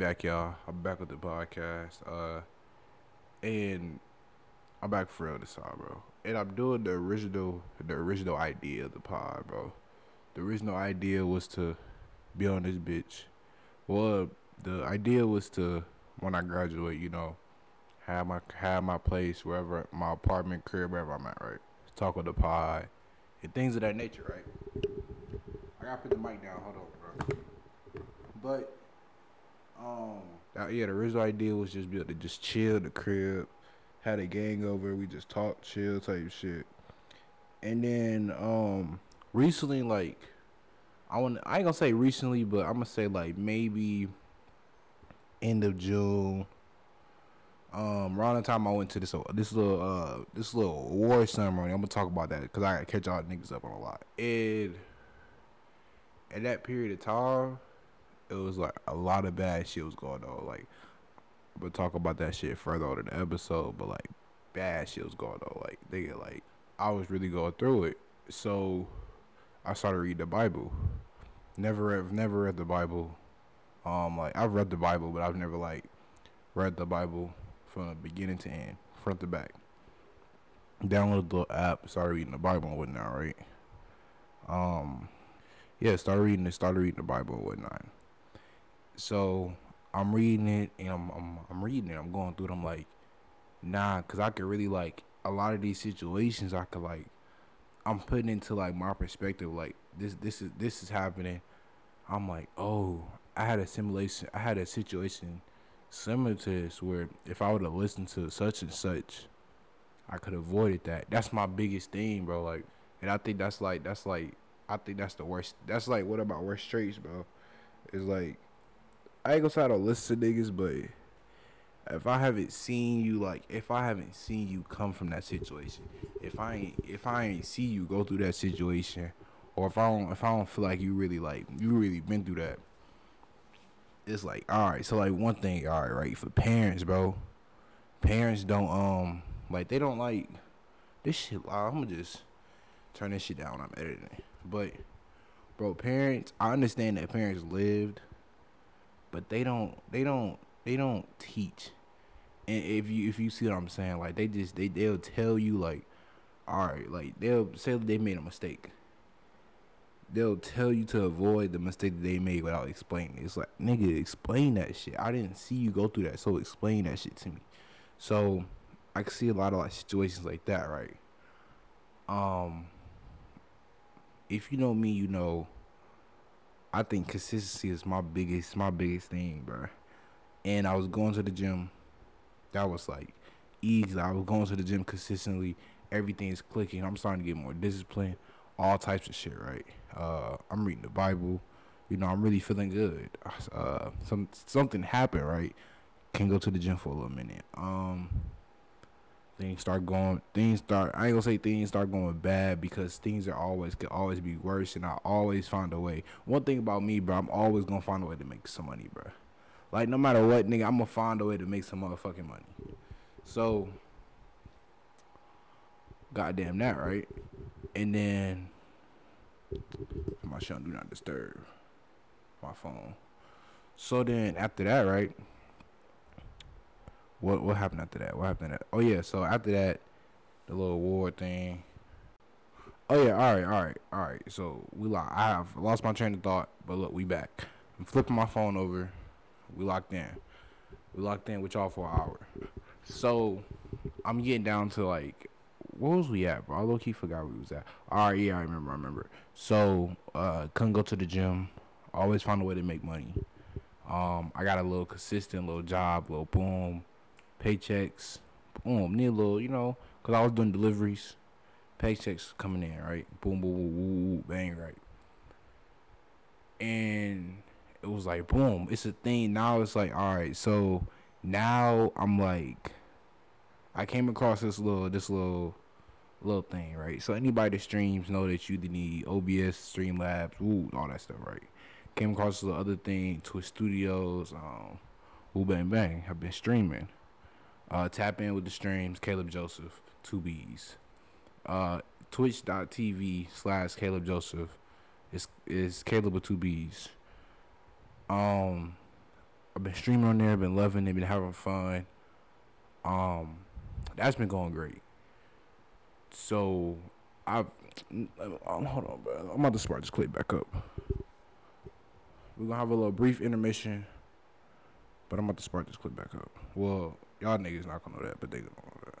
back, y'all. I'm back with the podcast. Uh, and I'm back for real this time, bro. And I'm doing the original, the original idea of the pod, bro. The original idea was to be on this bitch. Well, the idea was to when I graduate, you know, have my have my place wherever my apartment, crib, wherever I'm at, right. Talk with the pod and things of that nature, right. I gotta put the mic down. Hold on, bro. But um, yeah, the original idea was just be able to just chill the crib, had a gang over, we just talk, chill, type shit. And then um, recently, like I want, I ain't gonna say recently, but I'm gonna say like maybe end of June. Um, around the time I went to this this little uh this little war ceremony, I'm gonna talk about that because I catch all niggas up on a lot. And at that period of time, it was like a lot of bad shit was going on. Like, we'll talk about that shit further on in the episode, but like bad shit was going on. Like, they like I was really going through it. So I started reading the Bible. Never have never read the Bible. Um, like I've read the Bible, but I've never like read the Bible from the beginning to end, front to back. Downloaded the app, started reading the Bible and whatnot, right? Um, yeah, started reading it, started reading the Bible and whatnot. So I'm reading it and I'm I'm, I'm reading it. I'm going through it. I'm like, nah, cause I could really like a lot of these situations. I could like, I'm putting into like my perspective. Like this this is this is happening. I'm like, oh, I had a simulation. I had a situation similar to this where if I would have listened to such and such, I could have avoided that. That's my biggest thing, bro. Like, and I think that's like that's like I think that's the worst. That's like one of my worst traits, bro? Is like I ain't gonna try to listen to niggas, but if I haven't seen you like if I haven't seen you come from that situation, if I ain't if I ain't see you go through that situation, or if I don't if I don't feel like you really like you really been through that, it's like alright, so like one thing, alright, right, for parents, bro. Parents don't um like they don't like this shit I'm gonna just turn this shit down I'm editing. But bro, parents I understand that parents lived but they don't they don't they don't teach. And if you if you see what i'm saying like they just they they'll tell you like all right like they'll say they made a mistake. They'll tell you to avoid the mistake that they made without explaining it's like nigga explain that shit. I didn't see you go through that so explain that shit to me. So i can see a lot of like situations like that right? Um if you know me you know I think consistency is my biggest my biggest thing, bro. And I was going to the gym. That was like easy. I was going to the gym consistently. Everything's clicking. I'm starting to get more discipline. All types of shit, right? Uh, I'm reading the Bible. You know, I'm really feeling good. Uh, some something happened, right? Can go to the gym for a little minute. Um, things start going things start I ain't gonna say things start going bad because things are always could always be worse and I always find a way. One thing about me, bro, I'm always gonna find a way to make some money, bro. Like no matter what, nigga, I'm gonna find a way to make some motherfucking money. So goddamn that, right? And then my showing do not disturb my phone. So then after that, right? What what happened after that? What happened? That? Oh yeah, so after that, the little award thing. Oh yeah, all right, all right, all right. So we lock. I have lost my train of thought, but look, we back. I'm flipping my phone over. We locked in. We locked in with y'all for an hour. So I'm getting down to like, where was we at, bro? I low key forgot where we was at. All right, yeah, I remember, I remember. So uh, couldn't go to the gym. Always find a way to make money. Um, I got a little consistent little job, little boom paychecks. Boom, need a little, you know, because I was doing deliveries. Paychecks coming in, right? Boom, boom, boom, boom, boom, bang, right? And it was like, boom, it's a thing. Now it's like, all right, so now I'm like, I came across this little, this little, little thing, right? So anybody that streams know that you need OBS, Streamlabs, ooh, all that stuff, right? Came across the other thing, Twitch Studios, um, ooh, bang, bang, have been streaming. Uh, tap in with the streams. Caleb Joseph, two B's. Uh, Twitch.tv slash Caleb Joseph is is Caleb with two B's. Um, I've been streaming on there, I've been loving it, been having fun. Um, that's been going great. So I've um, hold on, bro. I'm about to spark this clip back up. We're gonna have a little brief intermission, but I'm about to spark this clip back up. Well, y'all niggas not gonna know that, but they gonna know that.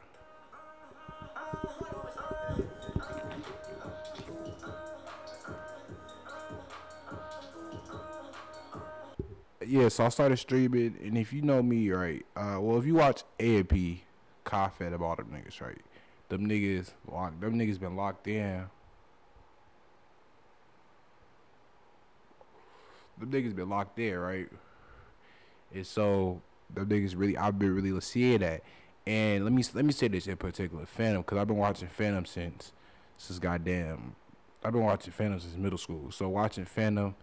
Yeah, so I started streaming, and if you know me, right, uh, well, if you watch AMP, Kafed about them niggas, right, them niggas, locked, them niggas been locked in the niggas been locked there, right? And so the niggas really, I've been really seeing that. And let me let me say this in particular, Fanum, because I've been watching Fanum since since goddamn, I've been watching Fanum since middle school. So watching Fanum,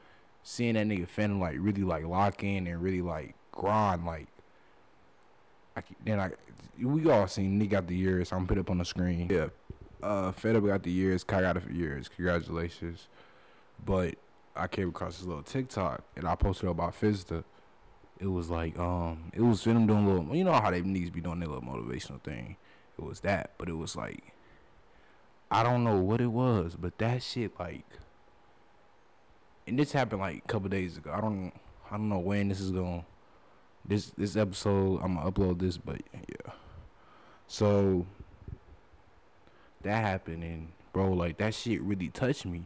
seeing that nigga Fanum like really like lock in and really like grind like. I, then I, we all seen nigga got the years. I'm put up on the screen. Yeah, uh, Phantom got the years. Kai got the years. Congratulations, but I came across this little TikTok and I posted about Fizta. It was like, um, it was them doing a little, you know how they niggas be doing their little motivational thing. It was that, but it was like, I don't know what it was, but that shit like, and this happened like a couple days ago. I don't, I don't know when this is going. This this episode, I'm gonna upload this, but yeah. So that happened, and bro, like that shit really touched me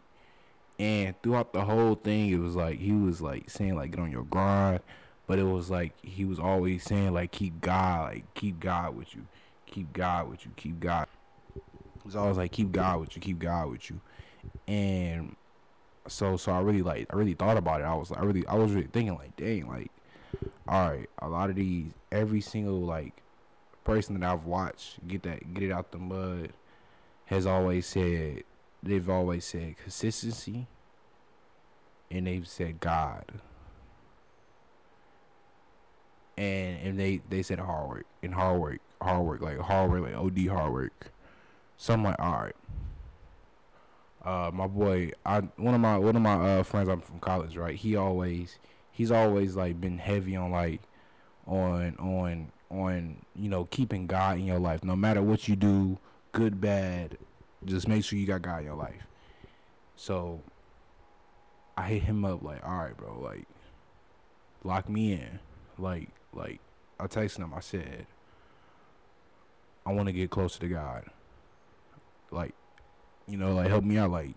and throughout the whole thing, it was like he was like saying like get on your grind, but it was like he was always saying like keep God, like keep God with you, keep God with you, keep God. It was always like keep God with you, keep God with you, and so so I really like I really thought about it. I was like I really I was really thinking like dang like all right a lot of these every single like person that I've watched get that get it out the mud has always said they've always said consistency and they've said God. And and they they said hard work and hard work, hard work, like hard work, like OD hard work. So I'm like, all right. Uh, my boy, I one of my one of my uh, friends I'm from college, right? He always he's always like been heavy on like on on on you know keeping God in your life, no matter what you do, good bad, just make sure you got God in your life. So I hit him up like, all right, bro, like lock me in. Like like I texted him, I said, I wanna get closer to God. Like, you know, like help me out, like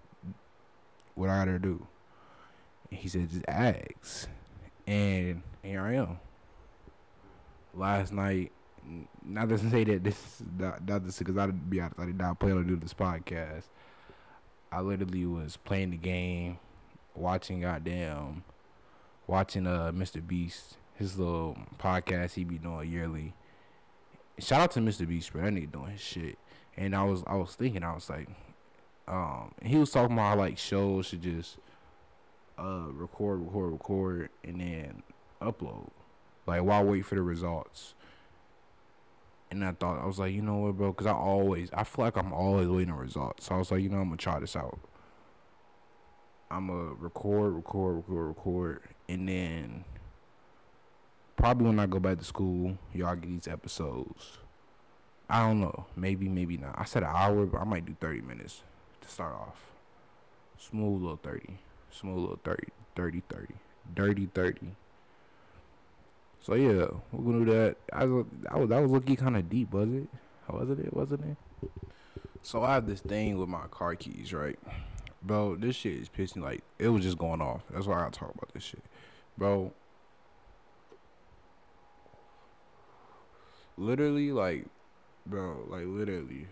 what I gotta do. And he said, just ask. And here I am. Last night not to say that this is not, not this because I didn't be honest, I did not plan to do this podcast. I literally was playing the game, watching goddamn, watching uh Mr. Beast, his little podcast he be doing yearly. Shout out to Mr. Beast, bro. That nigga doing his shit. And I was I was thinking, I was like, um, he was talking about how like shows should just uh record, record, record, and then upload. Like why wait for the results? And I thought I was like, you know what, bro? Because I always, I feel like I'm always waiting on results. So I was like, you know, I'm gonna try this out. I'm gonna record, record, record, record, and then probably when I go back to school, y'all get these episodes. I don't know, maybe, maybe not. I said an hour, but I might do 30 minutes to start off. Smooth little 30, smooth little 30, 30, 30, dirty 30. So yeah, we're gonna do that. I was that was that was looking kind of deep, was it? Wasn't it? Wasn't it? So I have this thing with my car keys, right? Bro, this shit is pissing like it was just going off. That's why I talk about this shit, bro. Literally, like, bro, like literally,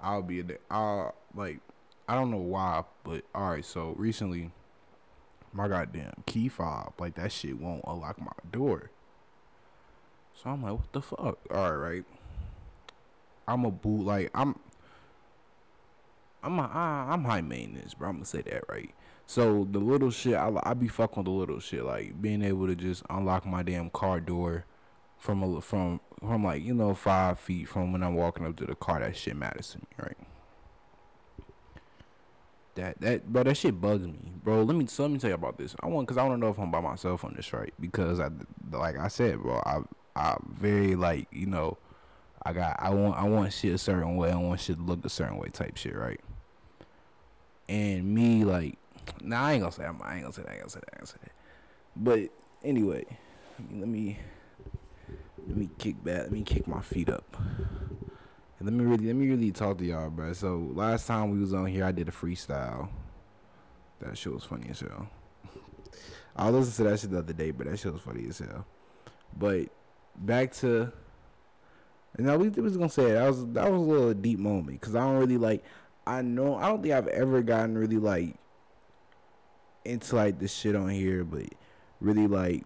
I'll be a. I'll like, I don't know why, but all right. So recently, my goddamn key fob, like that shit won't unlock my door. So I'm like, what the fuck? All right, right. I'm a boot like I'm. I'm I'm high maintenance, bro. I'm gonna say that right. So the little shit, I I be fucking the little shit, like being able to just unlock my damn car door from a from from like you know five feet from when I'm walking up to the car. That shit matters to me, right? That that bro, that shit bugs me, bro. Let me so let me tell you about this. I want because I want to know if I'm by myself on this, right? Because I like I said, bro, I I very like you know, I got I want I want shit a certain way. I want shit to look a certain way, type shit, right? And me like, nah, I ain't gonna say that. I ain't gonna say that. I ain't gonna say that. I ain't gonna say that. But anyway, let me kick back. Let me kick my feet up. And let me really let me really talk to y'all, bro. So last time we was on here, I did a freestyle. That shit was funny as hell. I listened to that shit the other day, but that shit was funny as hell. But back to, and we was gonna say. That was that was a little deep moment because I don't really like. I know I don't think I've ever gotten really like into like this shit on here, but really like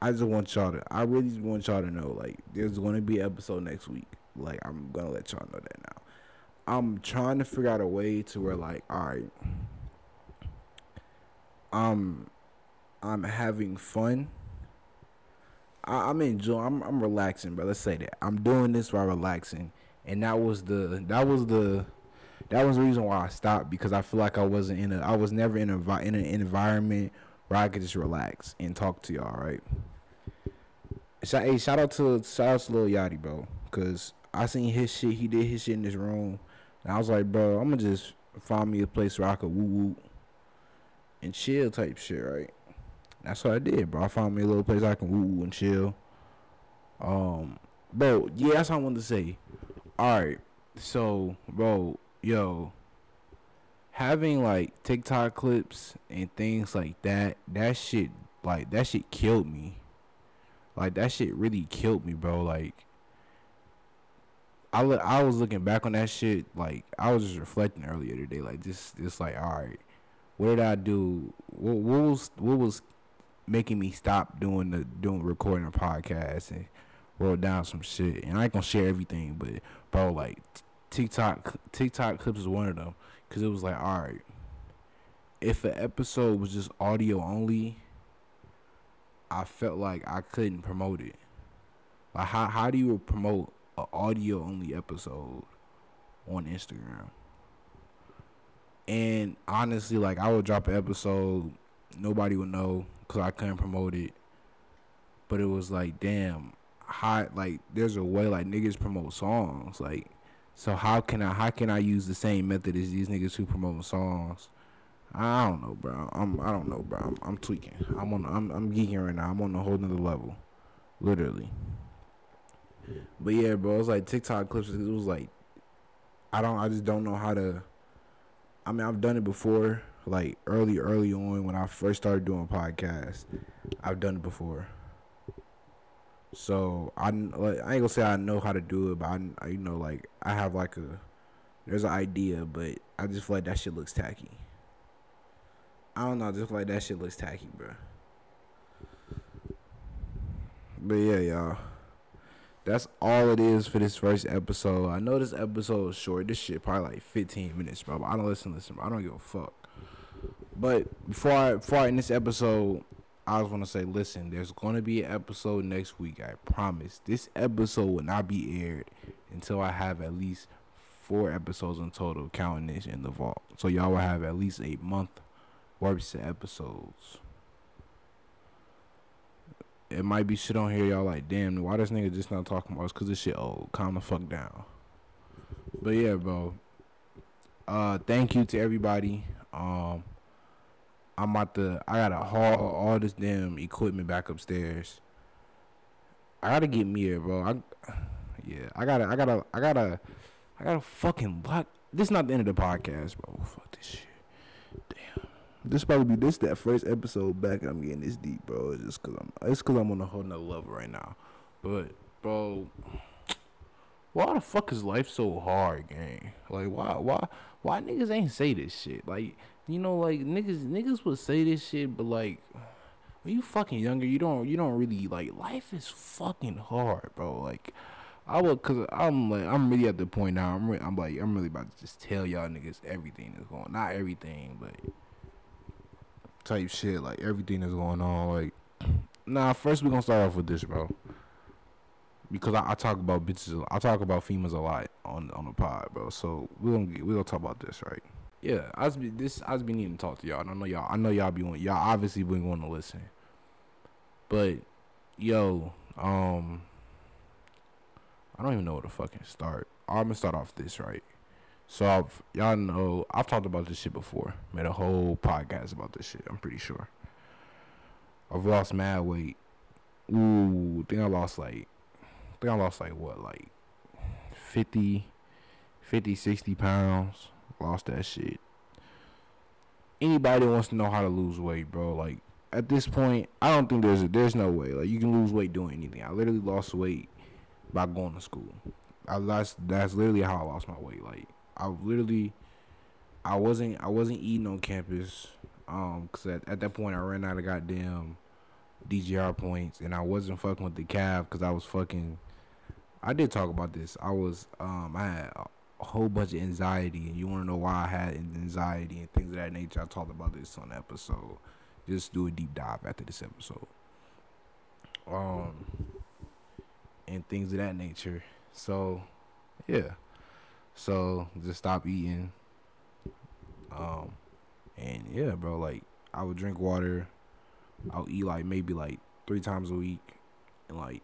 I just want y'all to I really just want y'all to know like there's gonna be an episode next week. Like I'm gonna let y'all know that now. I'm trying to figure out a way to where like alright I'm I'm having fun. I, I'm enjoying I'm I'm relaxing, but let's say that. I'm doing this while relaxing. And that was the that was the that was the reason why I stopped because I feel like I wasn't in a I was never in a in an environment where I could just relax and talk to y'all, right? Shout, hey, shout out to shout out to Lil Yachty, bro, cause I seen his shit. He did his shit in this room, and I was like, bro, I'm gonna just find me a place where I could woo woo and chill type shit, right? That's what I did, bro. I found me a little place I can woo woo and chill. Um, bro, yeah, that's what I wanted to say. All right, so, bro, yo, having like TikTok clips and things like that, that shit, like that shit killed me. Like that shit really killed me, bro. Like I I was looking back on that shit. Like I was just reflecting earlier today. Like just just like all right, what did I do? What, what was what was making me stop doing the doing recording a podcast and wrote down some shit. And I ain't gonna share everything, but bro, like TikTok TikTok clips is one of them because it was like all right, if an episode was just audio only I felt like I couldn't promote it. Like how how do you promote an audio only episode on Instagram? And honestly, like I would drop an episode, nobody would know because I couldn't promote it. But it was like, damn, hot. like there's a way like niggas promote songs, like so how can I how can I use the same method as these niggas who promote songs? I don't know, bro. I'm I don't know, bro. I'm, I'm tweaking. I'm on I'm I'm geeking right now. I'm on a whole nother level, literally. But yeah, bro, it's like TikTok clips. It was like I don't. I just don't know how to. I mean, I've done it before, like early, early on when I first started doing podcasts. I've done it before. So I like I ain't gonna say I know how to do it, but I, I you know like I have like a there's an idea, but I just feel like that shit looks tacky. I don't know, just like that shit looks tacky, bro. But yeah, y'all. That's all it is for this first episode. I know this episode is short. This shit probably like 15 minutes, bro. I don't listen, listen. Bro. I don't give a fuck. But before I before I end this episode, I just want to say, listen, there's gonna be an episode next week. I promise. This episode will not be aired until I have at least four episodes in total, counting this in the vault. So y'all will have at least a month worth of episodes. It might be shit on here, y'all like, damn, why this nigga just not talking about us? Cause this shit old. Calm the fuck down. But yeah, bro. Uh, thank you to everybody. Um, I'm about to. I gotta haul all this damn equipment back upstairs. I gotta get me here, bro. I, yeah, I gotta, I gotta, I gotta, I gotta fucking lock. This is not the end of the podcast, bro. Fuck this shit. Damn. This probably be this that first episode back, and I'm getting this deep, bro. It's just cause I'm, it's cause I'm on a whole nother level right now. But, bro, why the fuck is life so hard, gang? Like, why, why, why niggas ain't say this shit? Like, you know, like niggas, niggas would say this shit, but like, when you fucking younger, you don't, you don't really like. Life is fucking hard, bro. Like. I would, cause I'm like, I'm really at the point now. I'm, re- I'm like, I'm really about to just tell y'all niggas everything that's going. Not everything, but type shit, like everything that's going on. Like, nah, first we gonna start off with this, bro. Because I, I talk about bitches, I talk about females a lot on on the pod, bro. So we gonna get, we gonna talk about this, right? Yeah, I was be this I was be needing to talk to y'all. I know y'all I know y'all be want y'all obviously been going to listen. But yo, um I don't even know where to fucking start. I'm gonna start off this right. So I've, y'all know I've talked about this shit before. Made a whole podcast about this shit. I'm pretty sure. I've lost mad weight. Ooh, think I lost like, think I lost like what, like 50, 50, 60 pounds. Lost that shit. Anybody wants to know how to lose weight, bro, like at this point, I don't think there's a, there's no way like you can lose weight doing anything. I literally lost weight by going to school. I that's that's literally how I lost my weight. Like I literally, I wasn't I wasn't eating on campus, um, cause at, at that point I ran out of goddamn DGR points, and I wasn't fucking with the calf, cause I was fucking. I did talk about this. I was um I had a whole bunch of anxiety, and you want to know why I had anxiety and things of that nature. I talked about this on the episode. Just do a deep dive after this episode. Um, and things of that nature. So, yeah. So just stop eating. Um, and yeah, bro. Like I would drink water. I'll eat like maybe like three times a week, and like,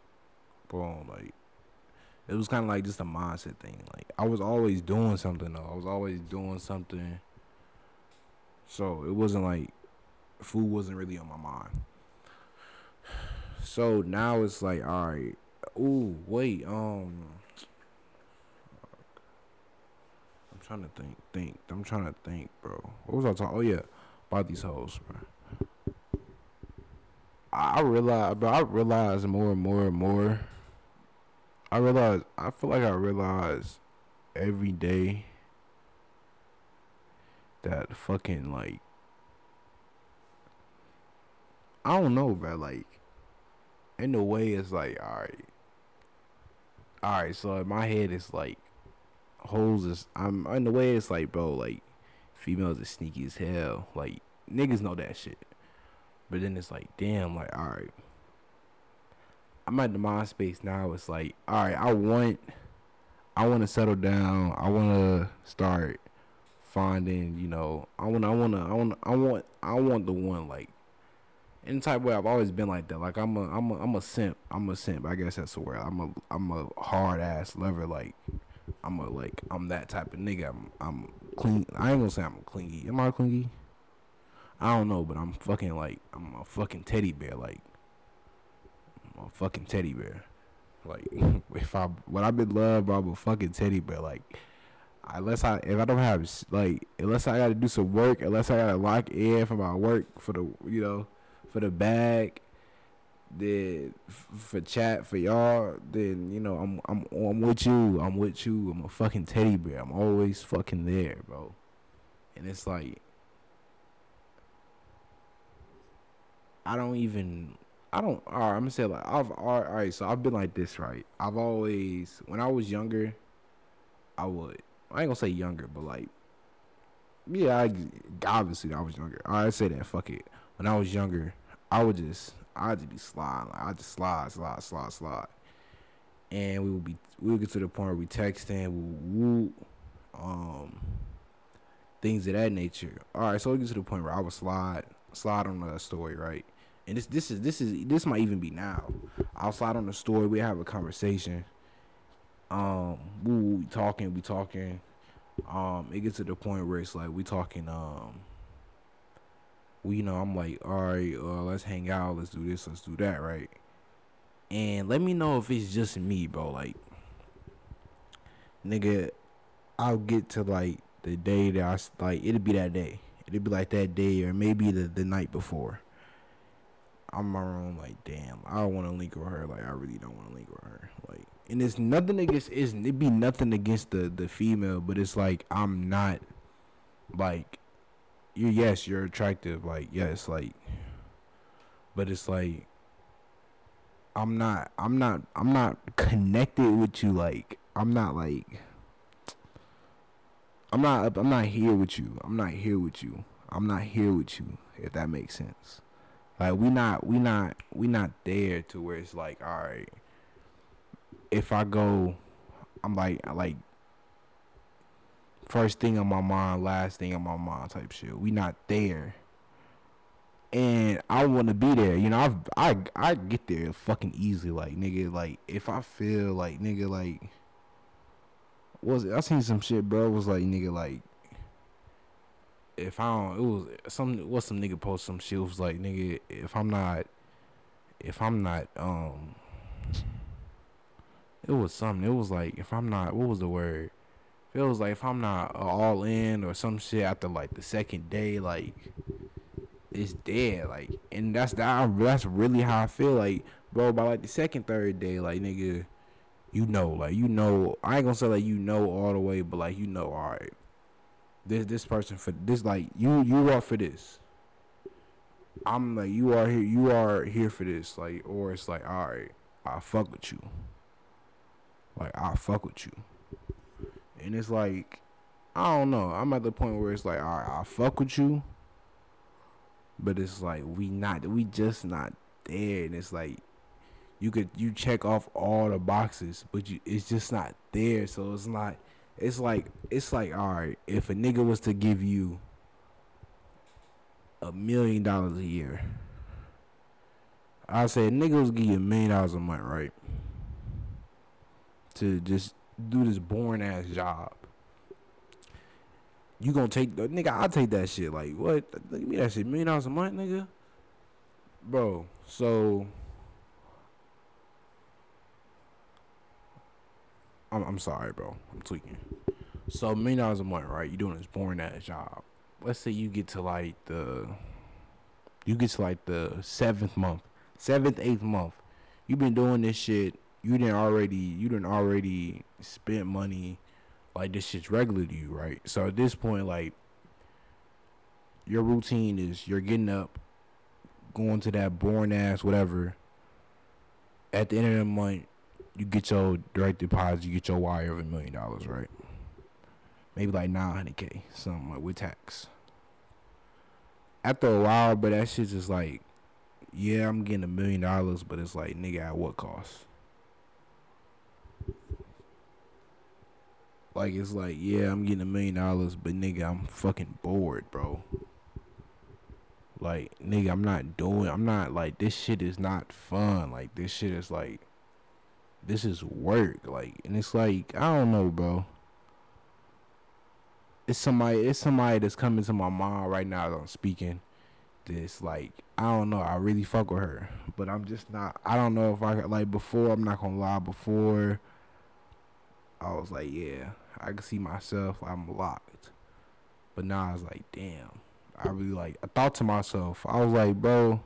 bro, like it was kind of like just a mindset thing. Like I was always doing something though. I was always doing something. So it wasn't like food wasn't really on my mind. So now it's like, all right, ooh, wait, um, I'm trying to think, think. I'm trying to think, bro. What was I talking? Oh yeah, about these hoes, bro. I realize, bro. I realize more and more and more. I realize. I feel like I realize every day that fucking like I don't know, bro. Like, in a way, it's like, all right, all right. So in my head, it's like, holes is. I'm in the way. It's like, bro, like, females are sneaky as hell. Like, niggas know that shit. But then it's like, damn, like, all right. I'm at the mind space now. It's like, all right, I want, I want to settle down. I want to start finding, you know, I want, I want to, I want, I want, I want the one like in the type way I've always been like that. Like I'm a I'm a I'm a simp. I'm a simp. I guess that's the word. I'm a I'm a hard ass lover. Like I'm a like I'm that type of nigga. I'm I'm clean. I ain't gonna say I'm a clingy. Am I clingy? I don't know, but I'm fucking like I'm a fucking teddy bear. Like a fucking teddy bear. Like if I when I'm in love, bro, I'm a fucking teddy bear. Like unless I if I don't have like unless I got to do some work, unless I got to lock in for my work for the you know for the bag, then for chat for y'all, then you know I'm I'm I'm with you. I'm with you. I'm a fucking teddy bear. I'm always fucking there, bro. And it's like I don't even I don't all right, I'm gonna say like I've all right, so I've been like this, right? I've always when I was younger, I would I ain't gonna say younger, but like yeah, I obviously I was younger. I say that fuck it. When I was younger, I would just I'd just be sliding. Like I just slide, slide, slide, slide. And we would be we would get to the point where we texting, we woo, um things of that nature. Alright, so we get to the point where I would slide slide on the story, right? And this this is this is this might even be now. I'll slide on the story, we have a conversation. Um, we, we talking, we talking. Um, it gets to the point where it's like we talking um we, you know, I'm like, all right, uh, let's hang out, let's do this, let's do that, right? And let me know if it's just me, bro. Like, nigga, I'll get to like the day that I like. It'll be that day. It'll be like that day, or maybe the the night before. I'm my room, like, damn, I don't want to link with her. Like, I really don't want to link with her. Like, and it's nothing against. It's it be nothing against the the female, but it's like I'm not like you yes you're attractive like yes like but it's like i'm not i'm not i'm not connected with you like i'm not like i'm not i'm not here with you i'm not here with you i'm not here with you if that makes sense like we not we not we not there to where it's like all right if i go i'm like like first thing on my mind, last thing on my mind type shit. We not there. And I want to be there, you know. I I I get there fucking easily, like nigga. Like if I feel like nigga, like was I seen some shit, bro. Was like nigga, like if I don't, it was some what some nigga post some shit. It was like nigga, if I'm not, if I'm not, um, it was something. It was like if I'm not, what was the word? It was like if I'm not all in or some shit after like the second day, like it's dead. Like, and that's that. That's really how I feel. Like, bro, by like the second, third day, like nigga, you know, like you know. I ain't gonna say like you know all the way, but like you know, all right. This this person for this like you you are for this. I'm like you are here you are here for this like or it's like all right I fuck with you. Like I fuck with you. And it's like I don't know. I'm at the point where it's like all right I fuck with you. But it's like we not we just not there and it's like you could you check off all the boxes but you it's just not there so it's not it's like it's like all right if a nigga was to give you a million dollars a year i said nigga was give you a million dollars a month right? To just do this boring ass job. You gonna take the nigga i'll take that shit like what? Give me that shit million dollars a month nigga? Bro so I'm, I'm sorry, bro. I'm tweaking. So a million dollars a month, right? You're doing this boring ass job. Let's say you get to like the, you get to like the seventh month, seventh, eighth month. You've been doing this shit. You didn't already, you didn't already spent money. Like this shit's regular to you, right? So at this point, like your routine is you're getting up, going to that boring ass whatever. At the end of the month, you get your direct deposit, you get your wire of a million dollars, right? Maybe like nine hundred k, something like with tax. After a while, but that shit's just like, yeah, I'm getting a million dollars, but it's like, nigga, at what cost? Like it's like, yeah, I'm getting a million dollars, but nigga, I'm fucking bored, bro. Like, nigga, I'm not doing. I'm not like this shit is not fun. Like this shit is like this is work. Like, and it's like I don't know, bro. It's somebody. It's somebody that's coming to my mind right now I'm speaking. This like I don't know. I really fuck with her, but I'm just not. I don't know if I like before. I'm not gonna lie. Before I was like, yeah, I can see myself. I'm locked. But now I was like, damn. I really like. I thought to myself. I was like, bro,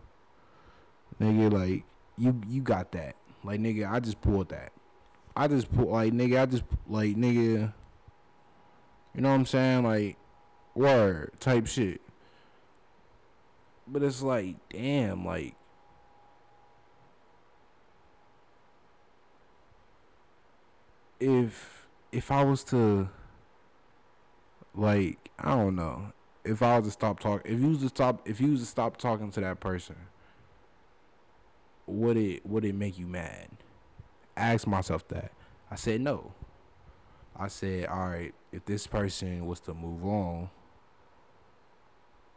nigga, like you you got that. Like nigga, I just pulled that. I just pulled like nigga, I just like nigga. You know what I'm saying? Like word type shit. But it's like, damn, like if if I was to like I don't know if I was to stop talking if you was to stop if you was to stop talking to that person would it would it make you mad? I asked myself that. I said no. I said, all right, if this person was to move on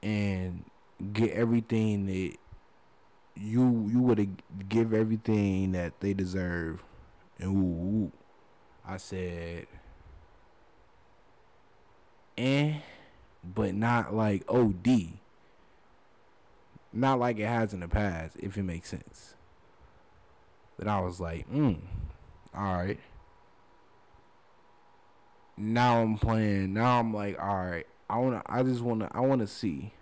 and get everything that you you would give everything that they deserve, and ooh, ooh, I said, eh, but not like OD. Not like it has in the past, if it makes sense. Then I was like, mm, all right. Now I'm playing. Now I'm like, all right. I wanna. I just wanna. I wanna see.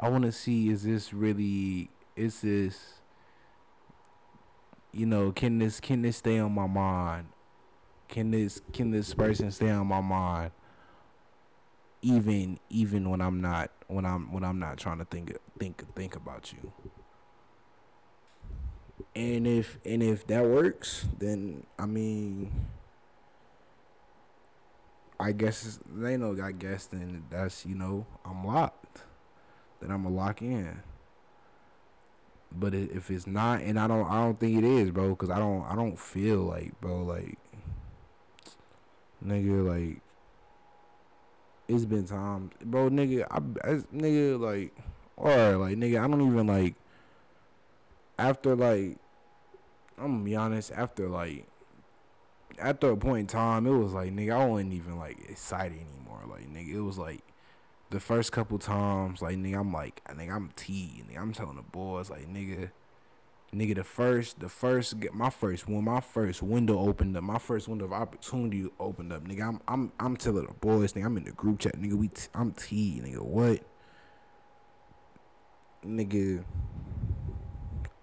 I wanna see. Is this really? Is this? You know, can this can this stay on my mind? Can this can this person stay on my mind? Even even when I'm not when I'm when I'm not trying to think think think about you and if and if that works, then I mean, I guess they know. I guess then that's you know I'm locked. Then I'm gonna lock in. But if it's not, and I don't, I don't think it is, bro, because I don't, I don't feel like, bro, like, nigga, like, it's been times, bro, nigga. I, I nigga like, or like nigga, I don't even like. After like, I'm gonna be honest. After like, after a point in time, it was like nigga, I wasn't even like excited anymore. Like nigga, it was like the first couple times, like nigga, I'm like, I think I'm T, nigga, I'm telling the boys like nigga Nigga, the first, the first, my first, when my first window opened up, my first window of opportunity opened up, nigga. I'm, I'm, I'm telling the boys, nigga. I'm in the group chat, nigga. We, t- I'm T, nigga. What, nigga?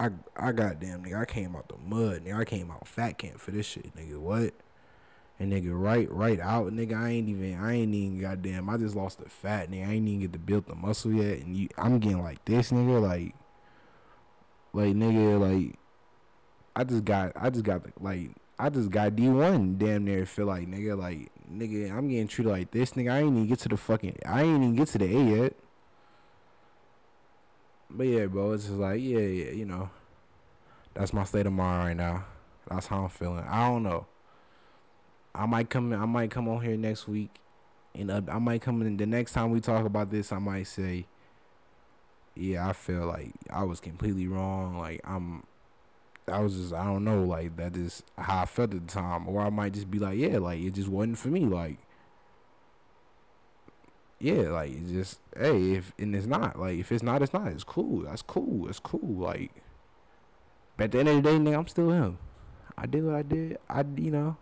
I, I goddamn, nigga. I came out the mud, nigga. I came out fat camp for this shit, nigga. What? And nigga, right, right out, nigga. I ain't even, I ain't even goddamn. I just lost the fat, nigga. I ain't even get to build the muscle yet, and you, I'm getting like this, nigga. Like like nigga, like I just got I just got like I just got D one damn near feel like nigga like nigga I'm getting treated like this nigga I ain't even get to the fucking I ain't even get to the A yet. But yeah, bro, it's just like yeah, yeah, you know. That's my state of mind right now. That's how I'm feeling. I don't know. I might come I might come on here next week and uh, I might come in the next time we talk about this I might say yeah, I feel like I was completely wrong. Like I'm, I was just I don't know. Like that is how I felt at the time, or I might just be like, yeah, like it just wasn't for me. Like yeah, like it just hey, if and it's not like if it's not, it's not. It's cool. That's cool. It's cool. Like, but at the end of the day, nigga, I'm still him. I did what I did. I you know,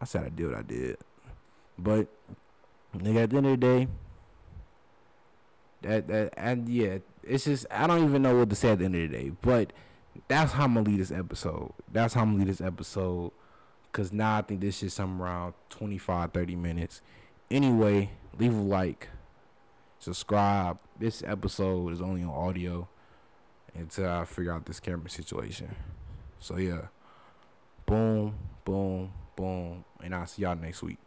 I said I did what I did, but nigga, at the end of the day that that and yeah, it's just I don't even know what to say at the end of the day. But that's how I'm gonna lead this episode. That's how I'm gonna lead this episode. Cause now I think this is somewhere around 25, 30 minutes. Anyway, leave a like, subscribe. This episode is only on audio until I figure out this camera situation. So yeah. Boom, boom, boom. And I'll see y'all next week.